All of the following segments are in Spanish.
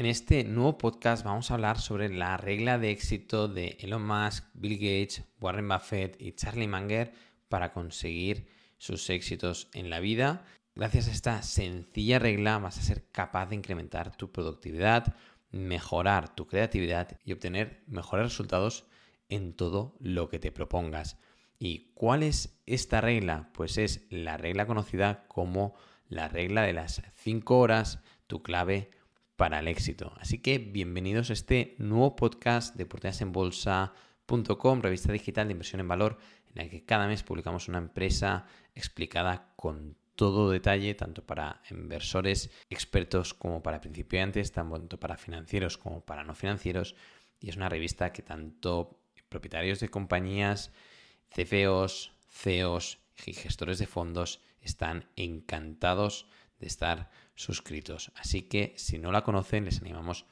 En este nuevo podcast vamos a hablar sobre la regla de éxito de Elon Musk, Bill Gates, Warren Buffett y Charlie Munger para conseguir sus éxitos en la vida. Gracias a esta sencilla regla vas a ser capaz de incrementar tu productividad, mejorar tu creatividad y obtener mejores resultados en todo lo que te propongas. ¿Y cuál es esta regla? Pues es la regla conocida como la regla de las 5 horas, tu clave para el éxito. Así que bienvenidos a este nuevo podcast de oportunidadesenbolsa.com, revista digital de inversión en valor, en la que cada mes publicamos una empresa explicada con todo detalle, tanto para inversores expertos como para principiantes, tanto para financieros como para no financieros. Y es una revista que tanto propietarios de compañías, CFOs, CEOs y gestores de fondos están encantados de estar suscritos. Así que si no la conocen, les animamos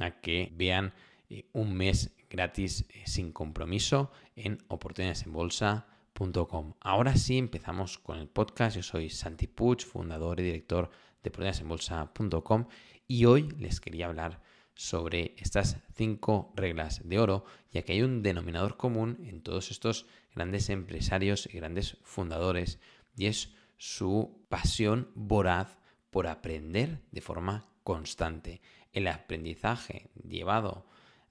a que vean eh, un mes gratis eh, sin compromiso en oportunidadesenbolsa.com. Ahora sí empezamos con el podcast. Yo soy Santi Puig, fundador y director de oportunidadesenbolsa.com y hoy les quería hablar sobre estas cinco reglas de oro, ya que hay un denominador común en todos estos grandes empresarios y grandes fundadores y es su pasión voraz por aprender de forma constante. El aprendizaje llevado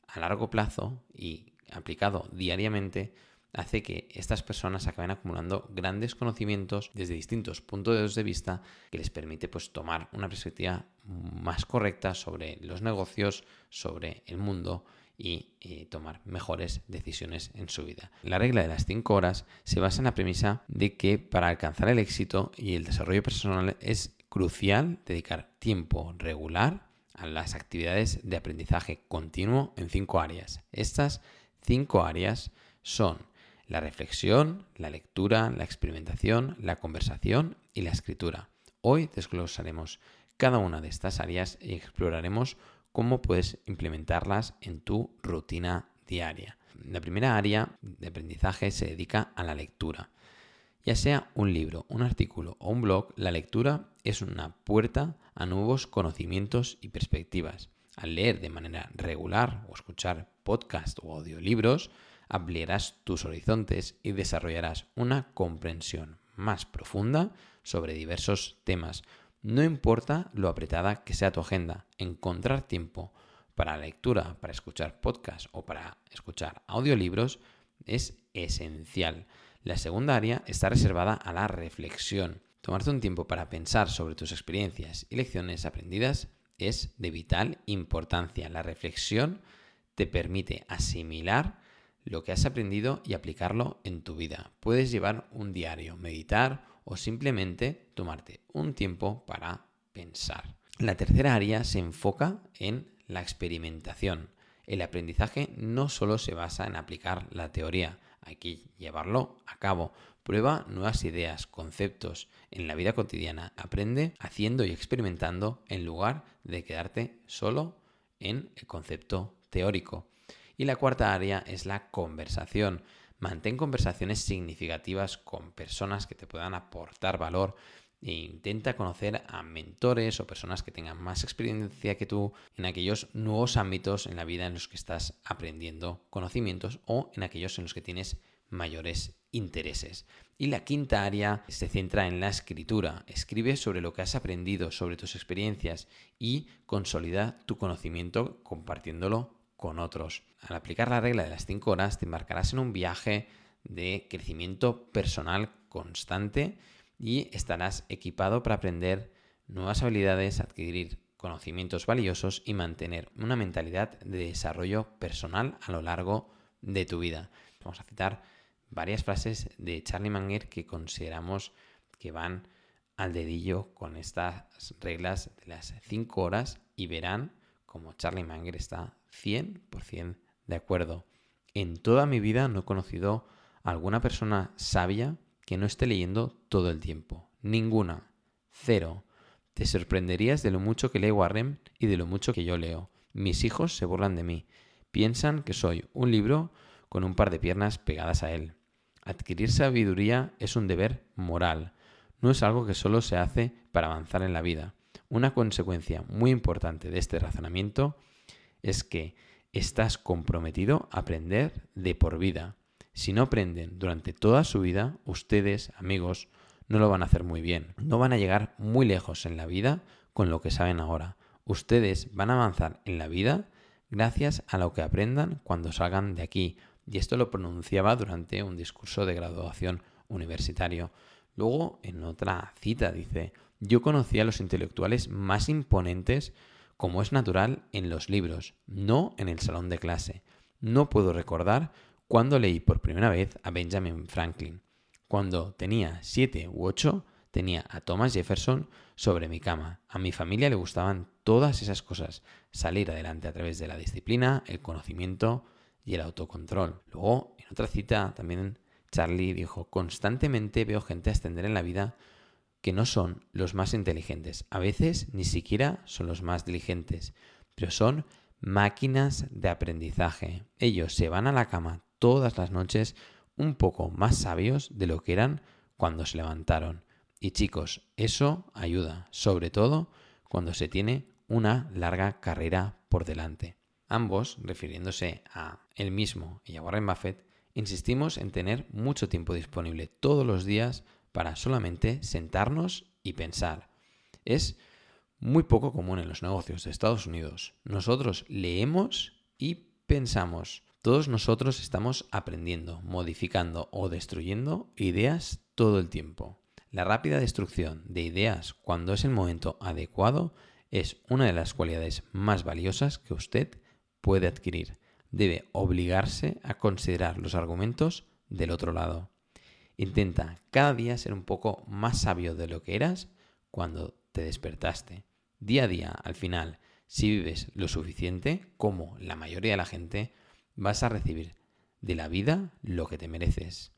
a largo plazo y aplicado diariamente hace que estas personas acaben acumulando grandes conocimientos desde distintos puntos de vista que les permite pues, tomar una perspectiva más correcta sobre los negocios, sobre el mundo y eh, tomar mejores decisiones en su vida. La regla de las 5 horas se basa en la premisa de que para alcanzar el éxito y el desarrollo personal es crucial dedicar tiempo regular a las actividades de aprendizaje continuo en cinco áreas. Estas cinco áreas son la reflexión, la lectura, la experimentación, la conversación y la escritura. Hoy desglosaremos cada una de estas áreas y exploraremos cómo puedes implementarlas en tu rutina diaria. La primera área de aprendizaje se dedica a la lectura. Ya sea un libro, un artículo o un blog, la lectura es una puerta a nuevos conocimientos y perspectivas. Al leer de manera regular o escuchar podcast o audiolibros, ampliarás tus horizontes y desarrollarás una comprensión más profunda sobre diversos temas. No importa lo apretada que sea tu agenda, encontrar tiempo para lectura, para escuchar podcast o para escuchar audiolibros es esencial. La segunda área está reservada a la reflexión. Tomarte un tiempo para pensar sobre tus experiencias y lecciones aprendidas es de vital importancia. La reflexión te permite asimilar lo que has aprendido y aplicarlo en tu vida. Puedes llevar un diario, meditar o simplemente tomarte un tiempo para pensar. La tercera área se enfoca en la experimentación. El aprendizaje no solo se basa en aplicar la teoría, hay que llevarlo a cabo. Prueba nuevas ideas, conceptos en la vida cotidiana. Aprende haciendo y experimentando en lugar de quedarte solo en el concepto teórico. Y la cuarta área es la conversación. Mantén conversaciones significativas con personas que te puedan aportar valor e intenta conocer a mentores o personas que tengan más experiencia que tú en aquellos nuevos ámbitos en la vida en los que estás aprendiendo conocimientos o en aquellos en los que tienes mayores intereses. Y la quinta área se centra en la escritura. Escribe sobre lo que has aprendido, sobre tus experiencias y consolida tu conocimiento compartiéndolo con otros. Al aplicar la regla de las 5 horas te embarcarás en un viaje de crecimiento personal constante y estarás equipado para aprender nuevas habilidades, adquirir conocimientos valiosos y mantener una mentalidad de desarrollo personal a lo largo de tu vida. Vamos a citar varias frases de Charlie Manger que consideramos que van al dedillo con estas reglas de las 5 horas y verán como Charlie Manger está 100% de acuerdo. En toda mi vida no he conocido a alguna persona sabia que no esté leyendo todo el tiempo. Ninguna. Cero. Te sorprenderías de lo mucho que lee Warren y de lo mucho que yo leo. Mis hijos se burlan de mí. Piensan que soy un libro con un par de piernas pegadas a él. Adquirir sabiduría es un deber moral. No es algo que solo se hace para avanzar en la vida. Una consecuencia muy importante de este razonamiento es que estás comprometido a aprender de por vida. Si no aprenden durante toda su vida, ustedes, amigos, no lo van a hacer muy bien. No van a llegar muy lejos en la vida con lo que saben ahora. Ustedes van a avanzar en la vida gracias a lo que aprendan cuando salgan de aquí. Y esto lo pronunciaba durante un discurso de graduación universitario. Luego, en otra cita, dice, yo conocí a los intelectuales más imponentes como es natural en los libros, no en el salón de clase. No puedo recordar cuando leí por primera vez a Benjamin Franklin. Cuando tenía siete u ocho, tenía a Thomas Jefferson sobre mi cama. A mi familia le gustaban todas esas cosas. Salir adelante a través de la disciplina, el conocimiento y el autocontrol. Luego, en otra cita, también Charlie dijo, constantemente veo gente ascender en la vida que no son los más inteligentes. A veces ni siquiera son los más diligentes, pero son máquinas de aprendizaje. Ellos se van a la cama todas las noches un poco más sabios de lo que eran cuando se levantaron. Y chicos, eso ayuda, sobre todo cuando se tiene una larga carrera por delante. Ambos, refiriéndose a él mismo y a Warren Buffett, insistimos en tener mucho tiempo disponible todos los días para solamente sentarnos y pensar. Es muy poco común en los negocios de Estados Unidos. Nosotros leemos y pensamos. Todos nosotros estamos aprendiendo, modificando o destruyendo ideas todo el tiempo. La rápida destrucción de ideas cuando es el momento adecuado es una de las cualidades más valiosas que usted puede adquirir debe obligarse a considerar los argumentos del otro lado. Intenta cada día ser un poco más sabio de lo que eras cuando te despertaste. Día a día, al final, si vives lo suficiente, como la mayoría de la gente, vas a recibir de la vida lo que te mereces.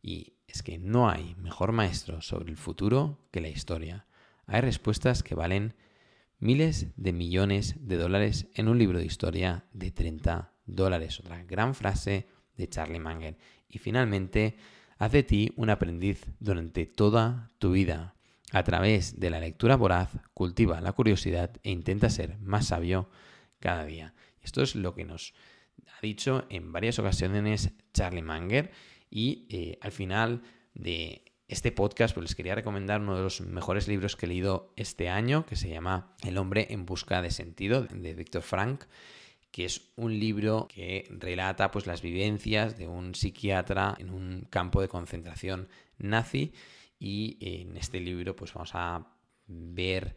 Y es que no hay mejor maestro sobre el futuro que la historia. Hay respuestas que valen miles de millones de dólares en un libro de historia de 30 dólares. Otra gran frase de Charlie Munger. Y finalmente, haz de ti un aprendiz durante toda tu vida. A través de la lectura voraz, cultiva la curiosidad e intenta ser más sabio cada día. Esto es lo que nos ha dicho en varias ocasiones Charlie Munger y eh, al final de este podcast, pues les quería recomendar uno de los mejores libros que he leído este año, que se llama El hombre en busca de sentido, de Víctor Frank, que es un libro que relata pues, las vivencias de un psiquiatra en un campo de concentración nazi. Y en este libro, pues vamos a ver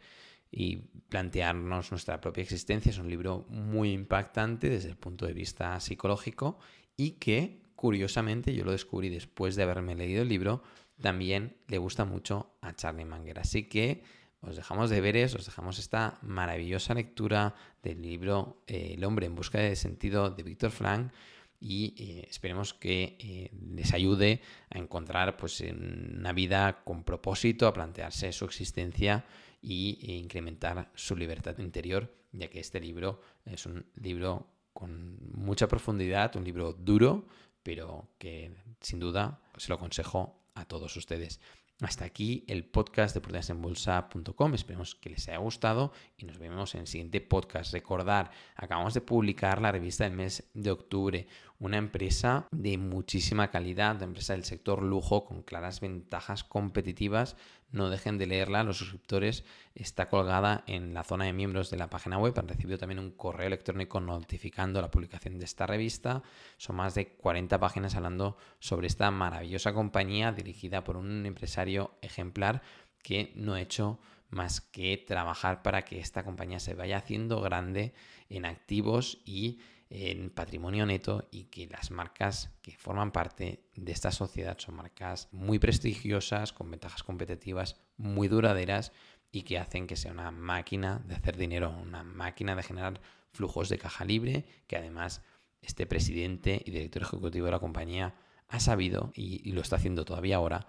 y plantearnos nuestra propia existencia. Es un libro muy impactante desde el punto de vista psicológico y que, curiosamente, yo lo descubrí después de haberme leído el libro, también le gusta mucho a Charlie Munger. Así que os dejamos deberes, os dejamos esta maravillosa lectura del libro eh, El hombre en busca de sentido de Víctor Frank y eh, esperemos que eh, les ayude a encontrar pues, una vida con propósito, a plantearse su existencia y, e incrementar su libertad interior, ya que este libro es un libro con mucha profundidad, un libro duro, pero que sin duda se lo aconsejo a todos ustedes. Hasta aquí el podcast de oportunidadesenbolsa.com. Esperemos que les haya gustado y nos vemos en el siguiente podcast. Recordar, acabamos de publicar la revista del mes de octubre, una empresa de muchísima calidad, una empresa del sector lujo con claras ventajas competitivas no dejen de leerla. Los suscriptores está colgada en la zona de miembros de la página web. Han recibido también un correo electrónico notificando la publicación de esta revista. Son más de 40 páginas hablando sobre esta maravillosa compañía dirigida por un empresario ejemplar que no ha hecho más que trabajar para que esta compañía se vaya haciendo grande en activos y en patrimonio neto y que las marcas que forman parte de esta sociedad son marcas muy prestigiosas, con ventajas competitivas muy duraderas y que hacen que sea una máquina de hacer dinero, una máquina de generar flujos de caja libre, que además este presidente y director ejecutivo de la compañía ha sabido, y, lo está haciendo todavía ahora,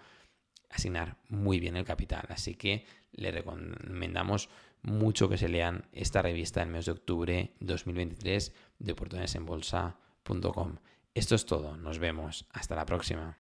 asignar muy bien el capital. Así que le recomendamos mucho que se lean esta revista del mes de octubre 2023 de oportunidadesenbolsa.com. Esto es todo, nos vemos, hasta la próxima.